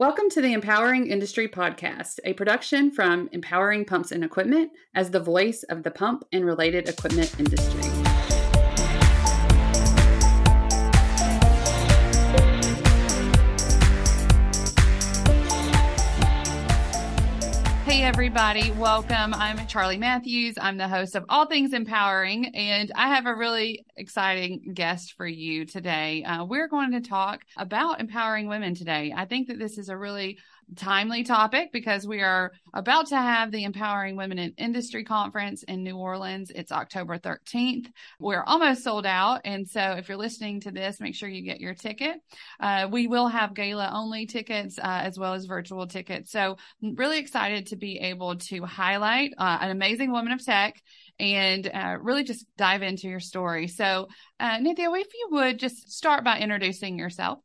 Welcome to the Empowering Industry Podcast, a production from Empowering Pumps and Equipment as the voice of the pump and related equipment industry. Everybody, welcome. I'm Charlie Matthews. I'm the host of All Things Empowering, and I have a really exciting guest for you today. Uh, we're going to talk about empowering women today. I think that this is a really timely topic because we are about to have the Empowering Women in Industry Conference in New Orleans. It's October 13th. We're almost sold out. And so if you're listening to this, make sure you get your ticket. Uh, we will have gala only tickets uh, as well as virtual tickets. So I'm really excited to be able to highlight uh, an amazing woman of tech and uh, really just dive into your story. So, uh, Nithya, if you would just start by introducing yourself.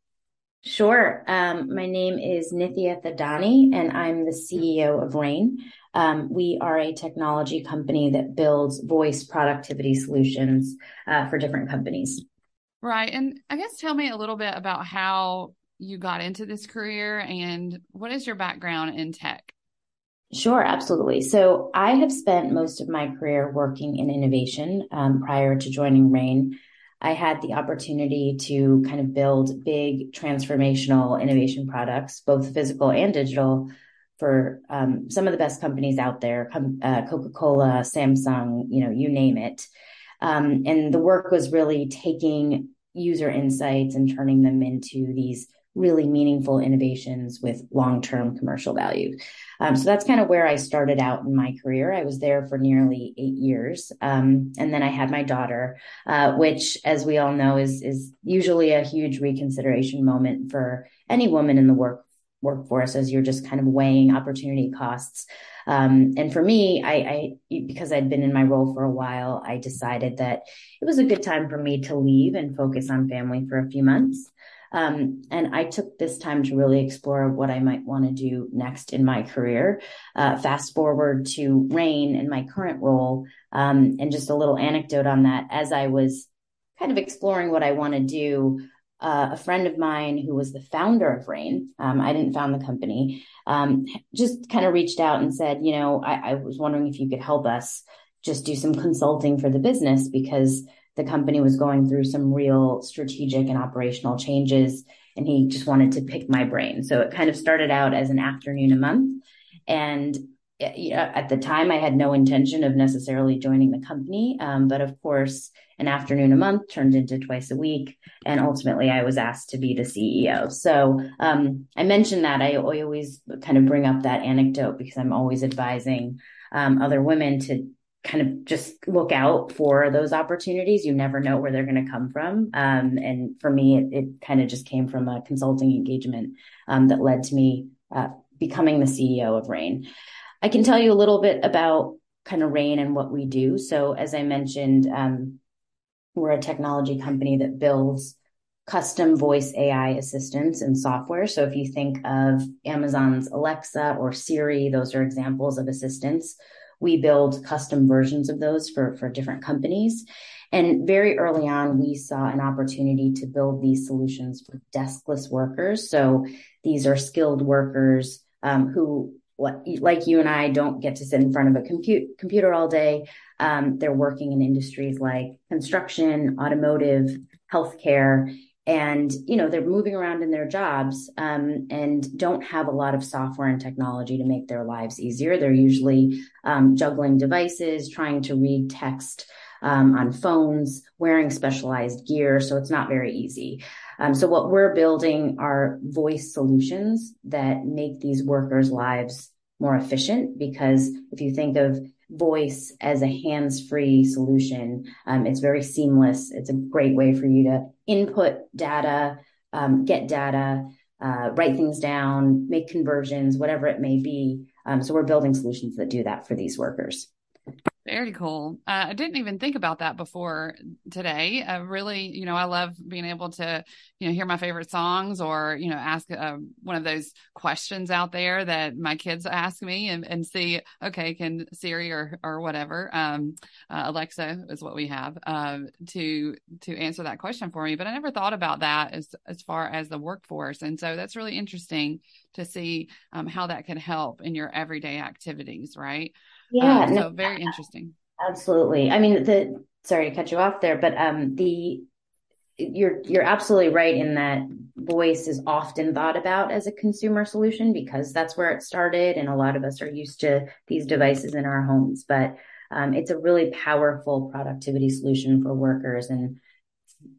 Sure. Um, my name is Nithya Thadani, and I'm the CEO of Rain. Um, we are a technology company that builds voice productivity solutions uh, for different companies. Right. And I guess tell me a little bit about how you got into this career and what is your background in tech? Sure, absolutely. So I have spent most of my career working in innovation um, prior to joining Rain. I had the opportunity to kind of build big transformational innovation products, both physical and digital, for um, some of the best companies out there, uh, Coca-Cola, Samsung, you know, you name it. Um, and the work was really taking user insights and turning them into these really meaningful innovations with long-term commercial value. Um, so that's kind of where I started out in my career. I was there for nearly eight years, um, and then I had my daughter, uh, which, as we all know, is is usually a huge reconsideration moment for any woman in the work workforce as you're just kind of weighing opportunity costs. Um, and for me, I, I, because I'd been in my role for a while, I decided that it was a good time for me to leave and focus on family for a few months. Um, and I took this time to really explore what I might want to do next in my career. Uh, fast forward to Rain in my current role, um, and just a little anecdote on that. As I was kind of exploring what I want to do, uh, a friend of mine who was the founder of Rain, um, I didn't found the company, um, just kind of reached out and said, you know, I, I was wondering if you could help us just do some consulting for the business because the company was going through some real strategic and operational changes and he just wanted to pick my brain. So it kind of started out as an afternoon a month. And at the time, I had no intention of necessarily joining the company. Um, but of course, an afternoon a month turned into twice a week. And ultimately, I was asked to be the CEO. So um, I mentioned that. I, always kind of bring up that anecdote because I'm always advising um, other women to kind of just look out for those opportunities. You never know where they're going to come from. Um, and for me, it, it kind of just came from a consulting engagement um, that led to me uh, becoming the CEO of Rain. I can tell you a little bit about kind of Rain and what we do. So, as I mentioned, um, we're a technology company that builds custom voice AI assistants and software. So, if you think of Amazon's Alexa or Siri, those are examples of assistants we build custom versions of those for, for different companies. And very early on, we saw an opportunity to build these solutions for deskless workers. So these are skilled workers um, who, like you and I, don't get to sit in front of a compute, computer all day. Um, they're working in industries like construction, automotive, healthcare, and you know they're moving around in their jobs um, and don't have a lot of software and technology to make their lives easier. They're usually um, juggling devices trying to read text um, on phones wearing specialized gear so it's not very easy. Um, so what we're building are voice solutions that make these workers lives more efficient because if you think of voice as a hands-free solution. Um, it's very seamless. It's a great way for you to input data, um, get data, uh, write things down, make conversions, whatever it may be. Um, so we're building solutions that do that for these workers. Very cool. Uh, I didn't even think about that before today. I really, you know, I love being able to, you know, hear my favorite songs or, you know, ask uh, one of those questions out there that my kids ask me and, and see, okay, can Siri or, or whatever, um, uh, Alexa is what we have, um, to, to answer that question for me. But I never thought about that as, as far as the workforce. And so that's really interesting to see, um, how that can help in your everyday activities, right? Yeah. Um, so no, very interesting. Absolutely. I mean, the sorry to cut you off there, but um, the you're you're absolutely right in that voice is often thought about as a consumer solution because that's where it started, and a lot of us are used to these devices in our homes. But um, it's a really powerful productivity solution for workers, and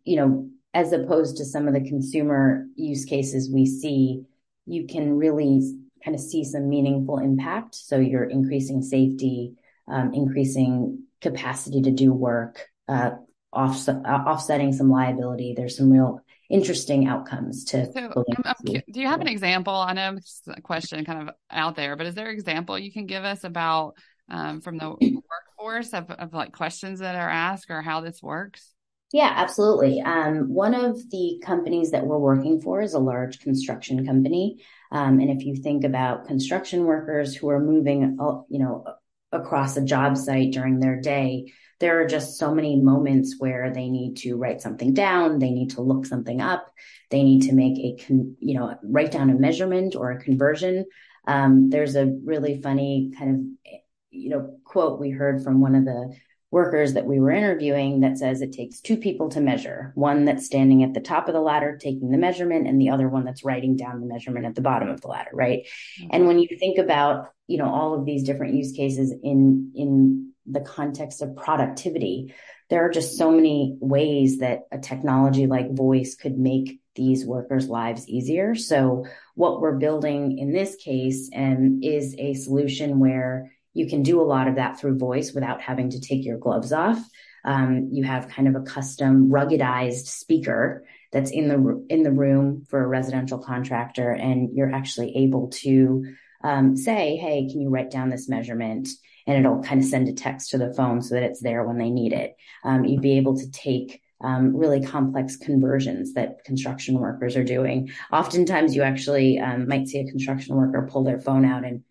you know, as opposed to some of the consumer use cases we see, you can really kind of see some meaningful impact. So you're increasing safety, um, increasing capacity to do work, uh, offset, uh, offsetting some liability. There's some real interesting outcomes to. So, do you have an example? I know it's a question kind of out there, but is there an example you can give us about um, from the workforce of, of like questions that are asked or how this works? Yeah, absolutely. Um, one of the companies that we're working for is a large construction company. Um, and if you think about construction workers who are moving, uh, you know, across a job site during their day, there are just so many moments where they need to write something down, they need to look something up, they need to make a, con- you know, write down a measurement or a conversion. Um, there's a really funny kind of, you know, quote we heard from one of the workers that we were interviewing that says it takes two people to measure. One that's standing at the top of the ladder taking the measurement and the other one that's writing down the measurement at the bottom of the ladder right? Mm-hmm. and when you think about you know all of these different use cases in in the context of productivity there are just so many ways that a technology like voice could make these workers lives easier. So what we're building in this case um, is a solution where you can do a lot of that through voice without having to take your gloves off. Um, you have kind of a custom ruggedized speaker that's in the in the room for a residential contractor, and you're actually able to um, say, "Hey, can you write down this measurement?" And it'll kind of send a text to the phone so that it's there when they need it. Um, you'd be able to take um, really complex conversions that construction workers are doing. Oftentimes, you actually um, might see a construction worker pull their phone out and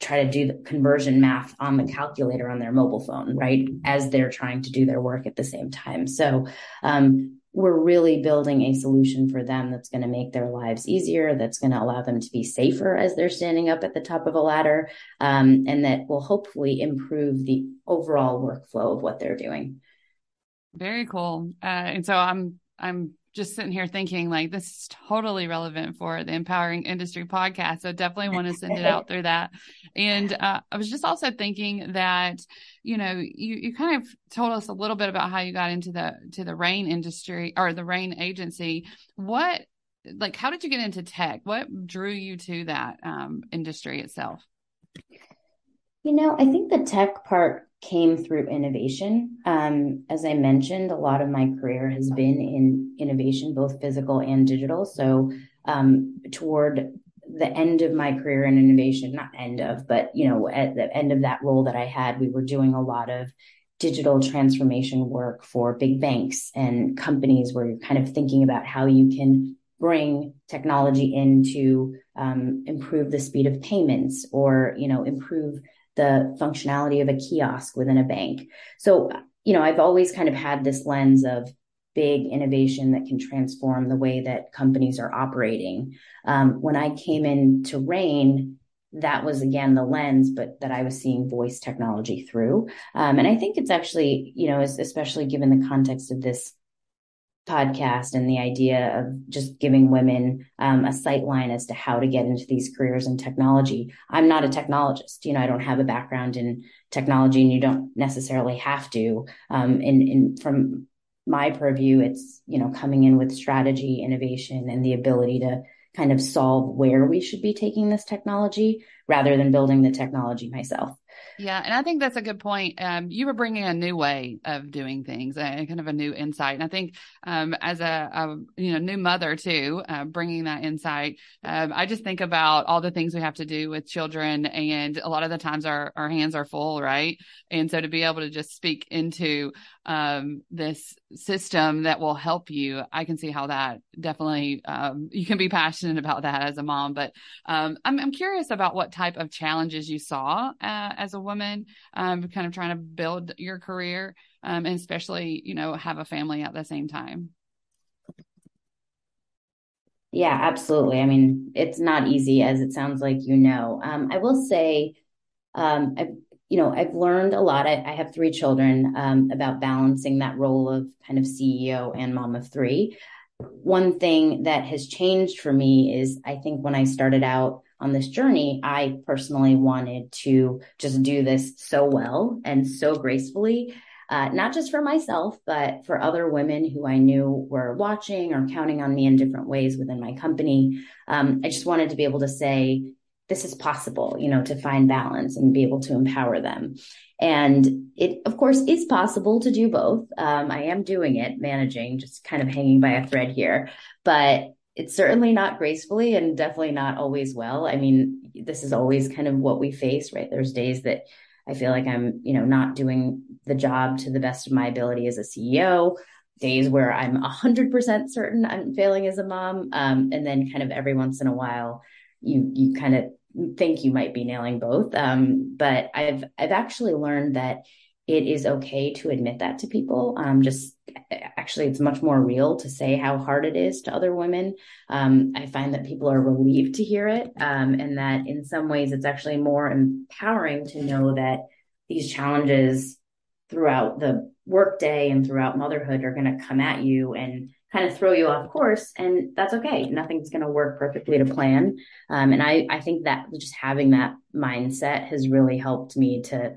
try to do the conversion math on the calculator on their mobile phone, right? As they're trying to do their work at the same time. So, um, we're really building a solution for them that's going to make their lives easier, that's going to allow them to be safer as they're standing up at the top of a ladder, um, and that will hopefully improve the overall workflow of what they're doing. Very cool. Uh, and so I'm I'm just sitting here thinking like this is totally relevant for the empowering industry podcast. So definitely want to send it out through that. And uh, i was just also thinking that you know you, you kind of told us a little bit about how you got into the to the rain industry or the rain agency. What like how did you get into tech? What drew you to that um, industry itself? You know i think the tech part came through innovation. Um, as I mentioned, a lot of my career has been in innovation, both physical and digital. So, um, toward the end of my career in innovation, not end of, but you know, at the end of that role that I had, we were doing a lot of digital transformation work for big banks and companies where you're kind of thinking about how you can bring technology in to um, improve the speed of payments or you know improve the functionality of a kiosk within a bank. So, you know, I've always kind of had this lens of big innovation that can transform the way that companies are operating. Um, when I came into Rain, that was again the lens, but that I was seeing voice technology through. Um, and I think it's actually, you know, especially given the context of this podcast and the idea of just giving women um, a sight line as to how to get into these careers in technology. I'm not a technologist. You know, I don't have a background in technology, and you don't necessarily have to. Um, in from my purview, it's you know coming in with strategy, innovation, and the ability to kind of solve where we should be taking this technology rather than building the technology myself. Yeah, and I think that's a good point. Um, you were bringing a new way of doing things, and kind of a new insight. And I think um, as a, a, you know new mother too, uh, bringing that insight, um, I just think about all the things we have to do with children, and a lot of the times our our hands are full, right? And so to be able to just speak into um, this system that will help you, I can see how that definitely um, you can be passionate about that as a mom. But um, I'm, I'm curious about what type of challenges you saw uh, as a woman, um, kind of trying to build your career, um, and especially you know have a family at the same time. Yeah, absolutely. I mean, it's not easy as it sounds like you know. Um, I will say, um, I've you know, I've learned a lot. I, I have three children um, about balancing that role of kind of CEO and mom of three. One thing that has changed for me is I think when I started out on this journey, I personally wanted to just do this so well and so gracefully, uh, not just for myself, but for other women who I knew were watching or counting on me in different ways within my company. Um, I just wanted to be able to say, this is possible, you know, to find balance and be able to empower them. And it, of course, is possible to do both. Um, I am doing it, managing, just kind of hanging by a thread here, but it's certainly not gracefully and definitely not always well. I mean, this is always kind of what we face, right? There's days that I feel like I'm, you know, not doing the job to the best of my ability as a CEO days where I'm 100% certain I'm failing as a mom. Um, and then kind of every once in a while, you you kind of think you might be nailing both. Um, but I've I've actually learned that it is okay to admit that to people. Um, just actually, it's much more real to say how hard it is to other women. Um, I find that people are relieved to hear it, um, and that in some ways, it's actually more empowering to know that these challenges throughout the workday and throughout motherhood are going to come at you and kind of throw you off course and that's okay. Nothing's going to work perfectly to plan. Um, and I, I think that just having that mindset has really helped me to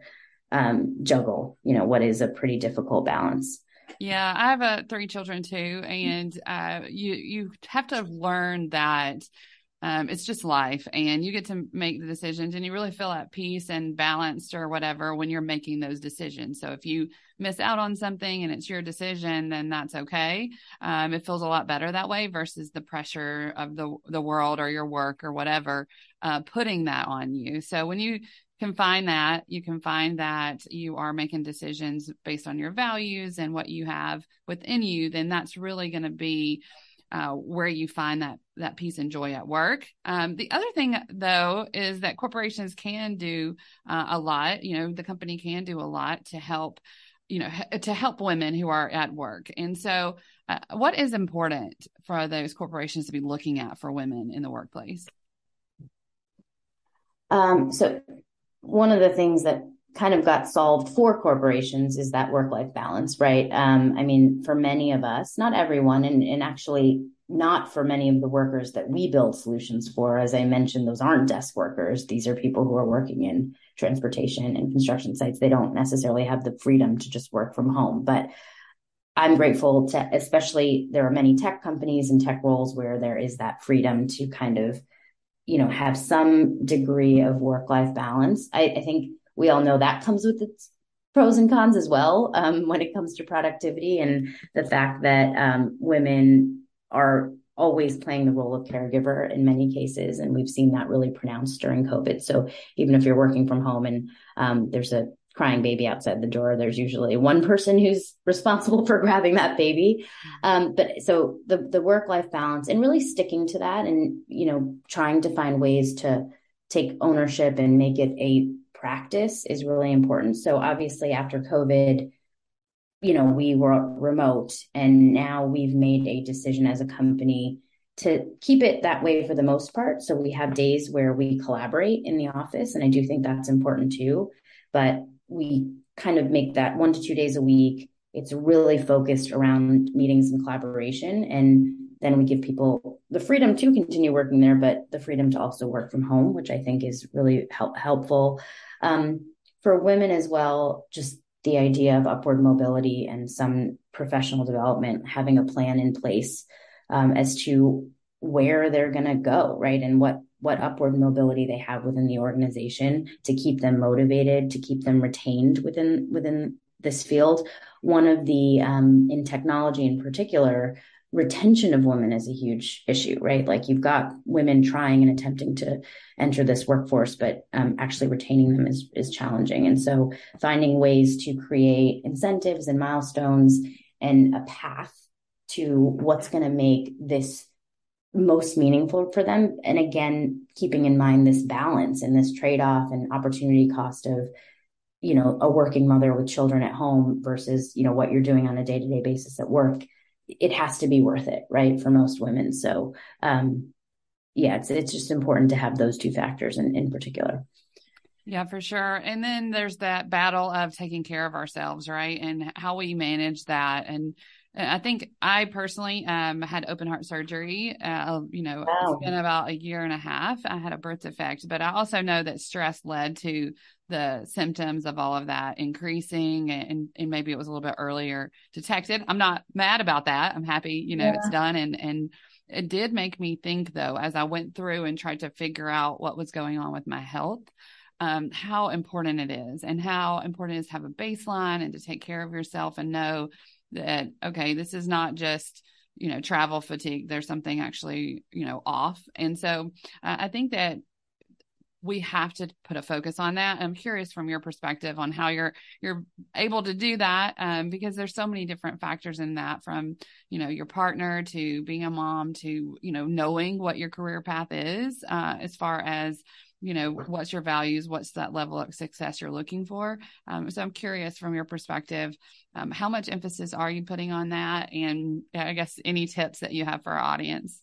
um, juggle you know what is a pretty difficult balance. Yeah i have uh, three children too and uh, you you have to learn that um, it's just life and you get to make the decisions and you really feel at peace and balanced or whatever when you're making those decisions. So if you miss out on something and it's your decision then that's okay. Um, it feels a lot better that way versus the pressure of the the world or your work or whatever uh, putting that on you. So when you can find that you can find that you are making decisions based on your values and what you have within you then that's really going to be uh, where you find that that peace and joy at work. Um, the other thing, though, is that corporations can do uh, a lot. You know, the company can do a lot to help, you know, to help women who are at work. And so, uh, what is important for those corporations to be looking at for women in the workplace? Um, so, one of the things that kind of got solved for corporations is that work life balance, right? Um, I mean, for many of us, not everyone, and, and actually not for many of the workers that we build solutions for. As I mentioned, those aren't desk workers. These are people who are working in transportation and construction sites. They don't necessarily have the freedom to just work from home. But I'm grateful to, especially there are many tech companies and tech roles where there is that freedom to kind of, you know, have some degree of work life balance. I, I think we all know that comes with its pros and cons as well um, when it comes to productivity and the fact that um, women are always playing the role of caregiver in many cases and we've seen that really pronounced during covid. So even if you're working from home and um, there's a crying baby outside the door there's usually one person who's responsible for grabbing that baby. Um, but so the the work life balance and really sticking to that and you know trying to find ways to take ownership and make it a practice is really important. So obviously after COVID, you know, we were remote and now we've made a decision as a company to keep it that way for the most part. So we have days where we collaborate in the office and I do think that's important too, but we kind of make that 1 to 2 days a week. It's really focused around meetings and collaboration and then we give people the freedom to continue working there, but the freedom to also work from home, which I think is really help, helpful. Um, for women as well, just the idea of upward mobility and some professional development, having a plan in place um, as to where they're going to go, right? And what what upward mobility they have within the organization to keep them motivated, to keep them retained within within this field. One of the um, in technology in particular, retention of women is a huge issue, right? Like you've got women trying and attempting to enter this workforce, but um, actually retaining them is is challenging. And so, finding ways to create incentives and milestones and a path to what's going to make this most meaningful for them. And again, keeping in mind this balance and this trade off and opportunity cost of, you know, a working mother with children at home versus, you know, what you're doing on a day to day basis at work. It has to be worth it, right? For most women. So, um, yeah, it's, it's just important to have those two factors in, in particular. Yeah, for sure. And then there's that battle of taking care of ourselves, right? And how we manage that. And I think I personally um, had open heart surgery. Uh, you know, wow. it's been about a year and a half. I had a birth defect, but I also know that stress led to the symptoms of all of that increasing, and, and maybe it was a little bit earlier detected. I'm not mad about that. I'm happy, you know, yeah. it's done. And and it did make me think, though, as I went through and tried to figure out what was going on with my health. Um, how important it is and how important it is to have a baseline and to take care of yourself and know that okay this is not just you know travel fatigue. There's something actually you know off. And so uh, i think that we have to put a focus on that. I'm curious from your perspective on how you're you're able to do that um, because there's so many different factors in that from you know your partner to being a mom to you know knowing what your career path is uh, as far as you know what's your values what's that level of success you're looking for? Um, so i'm curious from your perspective um, how much emphasis are you putting on that? And i guess any tips that you have for our audience?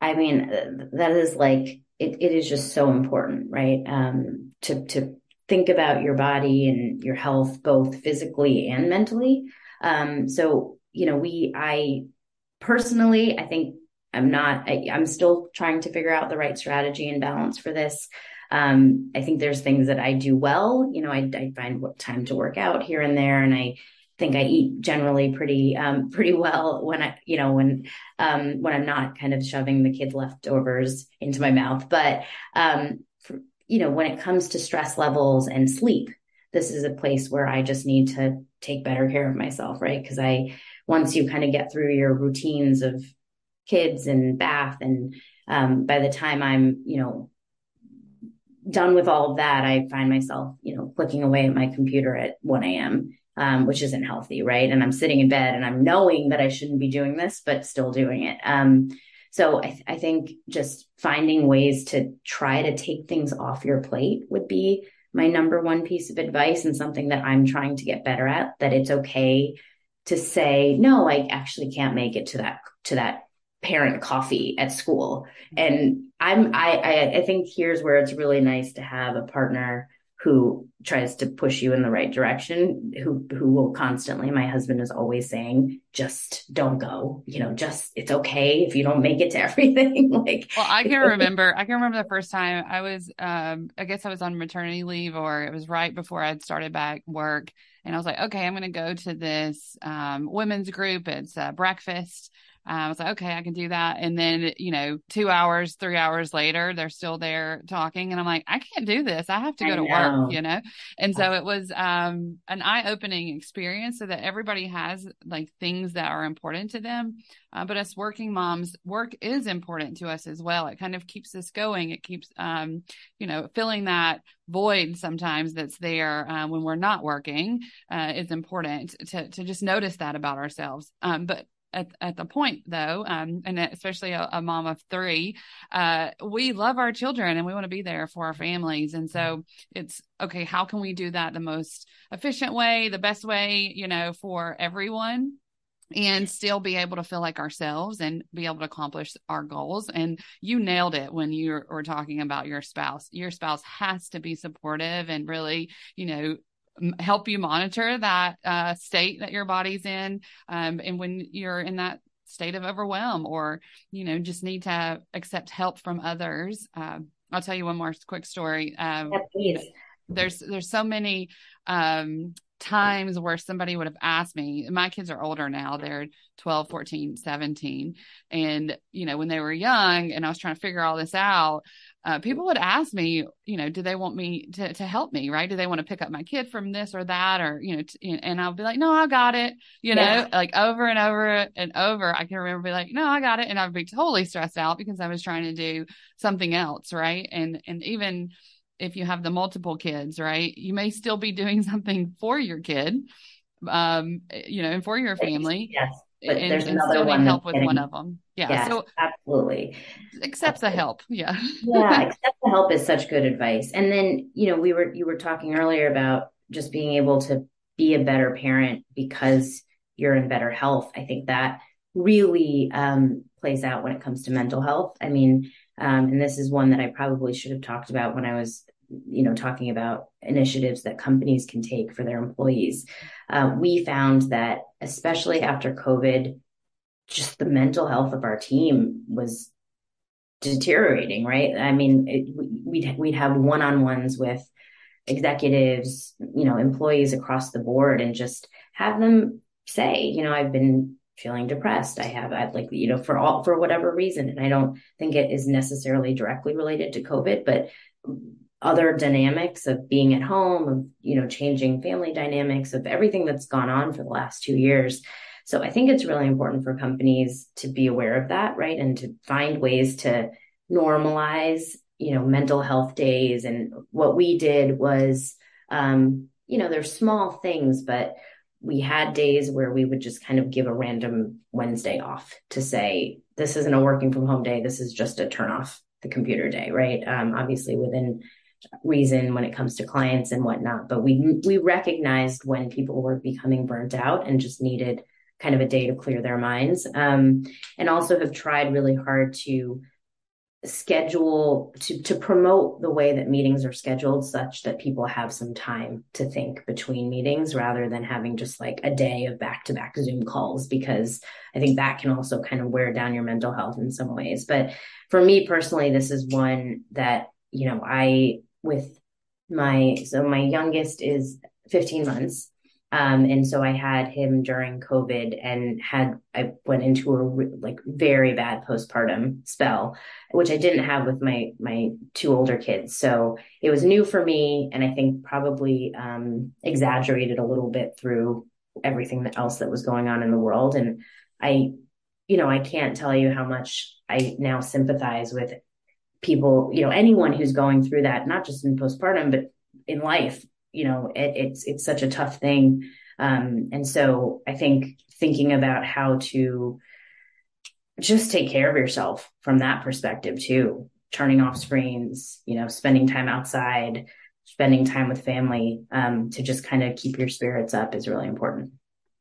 I mean that is like it, it is just so important right? Um, to to think about your body and your health both physically and mentally. Um, so you know we i personally i think I'm not, I, am still trying to figure out the right strategy and balance for this. Um, I think there's things that I do well. You know, I, I find what time to work out here and there, and I think I eat generally pretty, um, pretty well when I, you know, when, um, when I'm not kind of shoving the kids' leftovers into my mouth. But, um, for, you know, when it comes to stress levels and sleep, this is a place where I just need to take better care of myself, right? Because I, once you kind of get through your routines of kids and bath and um, by the time i'm you know done with all of that i find myself you know clicking away at my computer at 1 a.m um, which isn't healthy right? And i'm sitting in bed and i'm knowing that i shouldn't be doing this but still doing it. Um, so I, th- I think just finding ways to try to take things off your plate would be my number one piece of advice and something that i'm trying to get better at that it's okay to say no i actually can't make it to that to that parent coffee at school. And I'm I, I I think here's where it's really nice to have a partner who tries to push you in the right direction, who who will constantly, my husband is always saying, just don't go. You know, just it's okay if you don't make it to everything. like Well, I can remember I can remember the first time I was um I guess I was on maternity leave or it was right before I'd started back work. And I was like, okay, I'm gonna go to this um women's group. It's uh, breakfast um, I was like, okay, I can do that. And then, you know, two hours, three hours later, they're still there talking. And I'm like, I can't do this. I have to go I to know. work, you know? And so it was um, an eye opening experience so that everybody has like things that are important to them. Uh, but us working moms, work is important to us as well. It kind of keeps us going. It keeps, um, you know, filling that void sometimes that's there uh, when we're not working uh, is important to to just notice that about ourselves. Um, but at, at the point though, um, and especially a, a, mom of three, uh, we love our children and we want to be there for our families. And so it's okay. How can we do that the most efficient way, the best way, you know, for everyone? and still be able to feel like ourselves and be able to accomplish our goals. And you nailed it when you were talking about your spouse. Your spouse has to be supportive and really, you know, help you monitor that uh, state that your body's in. Um, and when you're in that state of overwhelm or, you know, just need to accept help from others. Uh, I'll tell you one more quick story. Um, yeah, there's, there's so many, um, times where somebody would have asked me my kids are older now they're 12 14 17 and you know when they were young and i was trying to figure all this out uh, people would ask me, you know, do they want me to, to help me? Right. Do they want to pick up my kid from this or that? Or, you know, t- and I'll be like, no, I got it, you know, yeah. like over and over and over. I can remember be like, no, I got it. And I'd be totally stressed out because I was trying to do something else. Right. And, and even if you have the multiple kids, right, you may still be doing something for your kid, um, you know, and for your family. Yes but and, there's another one help with getting, one of them. Yeah, yes, so absolutely. Accept the help. Yeah. yeah, accept the help is such good advice. And then, you know, we were you were talking earlier about just being able to be a better parent because you're in better health. I think that really um, plays out when it comes to mental health. I mean, um, and this is one that I probably should have talked about when I was you know talking about initiatives that companies can take for their employees uh, we found that especially after covid just the mental health of our team was deteriorating right? I mean it, we'd we'd have one-on-ones with executives you know employees across the board and just have them say you know i've been feeling depressed. I have i'd like you know for all for whatever reason and i don't think it is necessarily directly related to covid but other dynamics of being at home, of, you know, changing family dynamics, of everything that's gone on for the last two years. So I think it's really important for companies to be aware of that, right? And to find ways to normalize, you know, mental health days. And what we did was, um, you know, there's small things, but we had days where we would just kind of give a random Wednesday off to say, this isn't a working from home day. This is just a turn off the computer day, right? Um, obviously within reason when it comes to clients and whatnot. But we we recognized when people were becoming burnt out and just needed kind of a day to clear their minds. Um, and also have tried really hard to schedule to to promote the way that meetings are scheduled such that people have some time to think between meetings rather than having just like a day of back-to-back Zoom calls because I think that can also kind of wear down your mental health in some ways. But for me personally this is one that you know I with my so my youngest is 15 months um, and so I had him during COVID and had, I went into a re- like very bad postpartum spell, which I didn't have with my, my two older kids. So it was new for me. And I think probably, um, exaggerated a little bit through everything else that was going on in the world. And I, you know, I can't tell you how much I now sympathize with people, you know, anyone who's going through that, not just in postpartum, but in life, you know, it, it's, it's such a tough thing. Um, and so I think thinking about how to just take care of yourself from that perspective too, turning off screens, you know, spending time outside, spending time with family, um, to just kind of keep your spirits up is really important.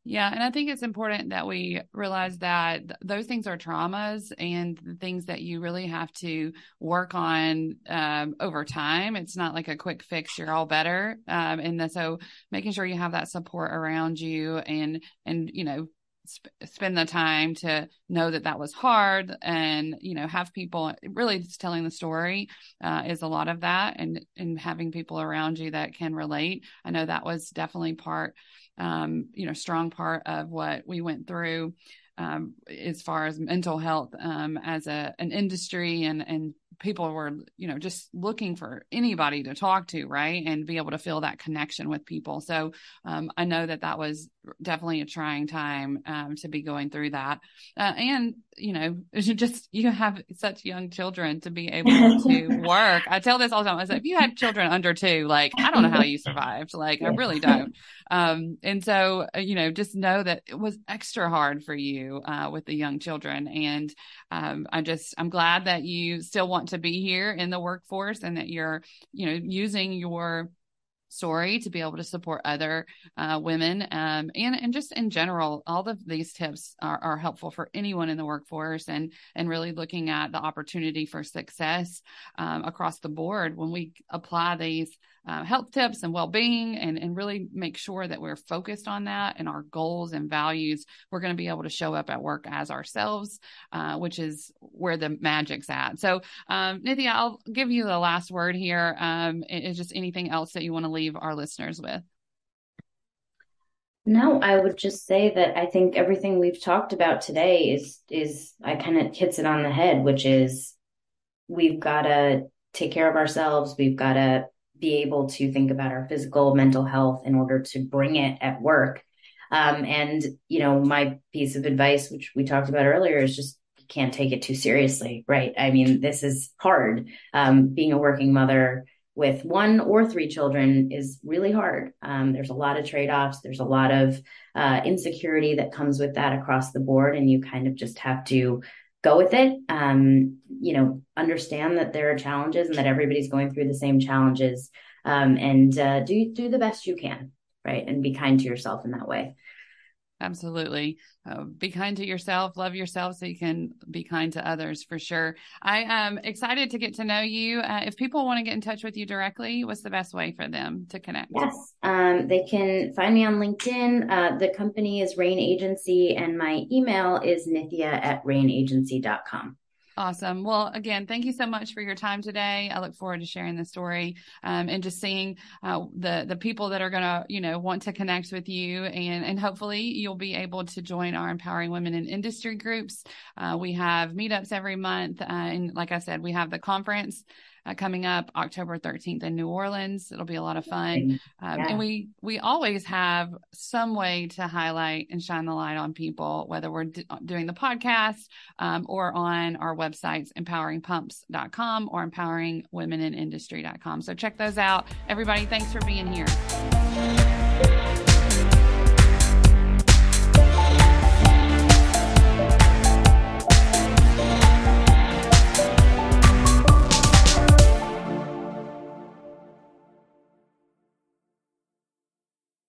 Yeah. And I think it's important that we realize that th- those things are traumas and things that you really have to work on um, over time. It's not like a quick fix, you're all better. Um, and so making sure you have that support around you and, and, you know, sp- spend the time to know that that was hard and, you know, have people really just telling the story uh, is a lot of that and, and having people around you that can relate. I know that was definitely part um, you know, strong part of what we went through um, as far as mental health um, as a an industry and and people were you know just looking for anybody to talk to right? And be able to feel that connection with people. So um, i know that that was definitely a trying time um, to be going through that. Uh, and you know just you have such young children to be able to work. I tell this all the time. I said if you had children under two like i don't know how you survived. Like i really don't. Um, and so uh, you know just know that it was extra hard for you uh, with the young children. And um, i just i'm glad that you still want to be here in the workforce and that you're, you know, using your story to be able to support other uh, women um, and and just in general all of these tips are, are helpful for anyone in the workforce and and really looking at the opportunity for success um, across the board when we apply these uh, health tips and well-being and, and really make sure that we're focused on that and our goals and values we're going to be able to show up at work as ourselves uh, which is where the magic's at. So um, nithya i'll give you the last word here. Um, is just anything else that you want to leave our listeners with no, I would just say that I think everything we've talked about today is is I kind of hits it on the head, which is we've got to take care of ourselves. We've got to be able to think about our physical, mental health in order to bring it at work. Um, and, you know, my piece of advice, which we talked about earlier, is just can't take it too seriously, right? I mean, this is hard. Um, being a working mother with one or three children is really hard. Um, there's a lot of trade offs. There's a lot of uh, insecurity that comes with that across the board. And you kind of just have to go with it. Um, you know, understand that there are challenges and that everybody's going through the same challenges. Um, and uh, do do the best you can, right? And be kind to yourself in that way. Absolutely. Uh, be kind to yourself, love yourself so you can be kind to others for sure. I am excited to get to know you. Uh, if people want to get in touch with you directly, what's the best way for them to connect? Yes, um, they can find me on LinkedIn. Uh, the company is Rain Agency, and my email is nithya at rainagency.com. Awesome. Well, again, thank you so much for your time today. I look forward to sharing the story um, and just seeing uh, the the people that are going to, you know, want to connect with you, and and hopefully you'll be able to join our empowering women in industry groups. Uh, we have meetups every month, uh, and like I said, we have the conference uh, coming up October 13th in New Orleans. It'll be a lot of fun. Um, yeah. And we, we always have some way to highlight and shine the light on people, whether we're d- doing the podcast um, or on our websites, empoweringpumps.com or empoweringwomeninindustry.com. So check those out. Everybody, thanks for being here.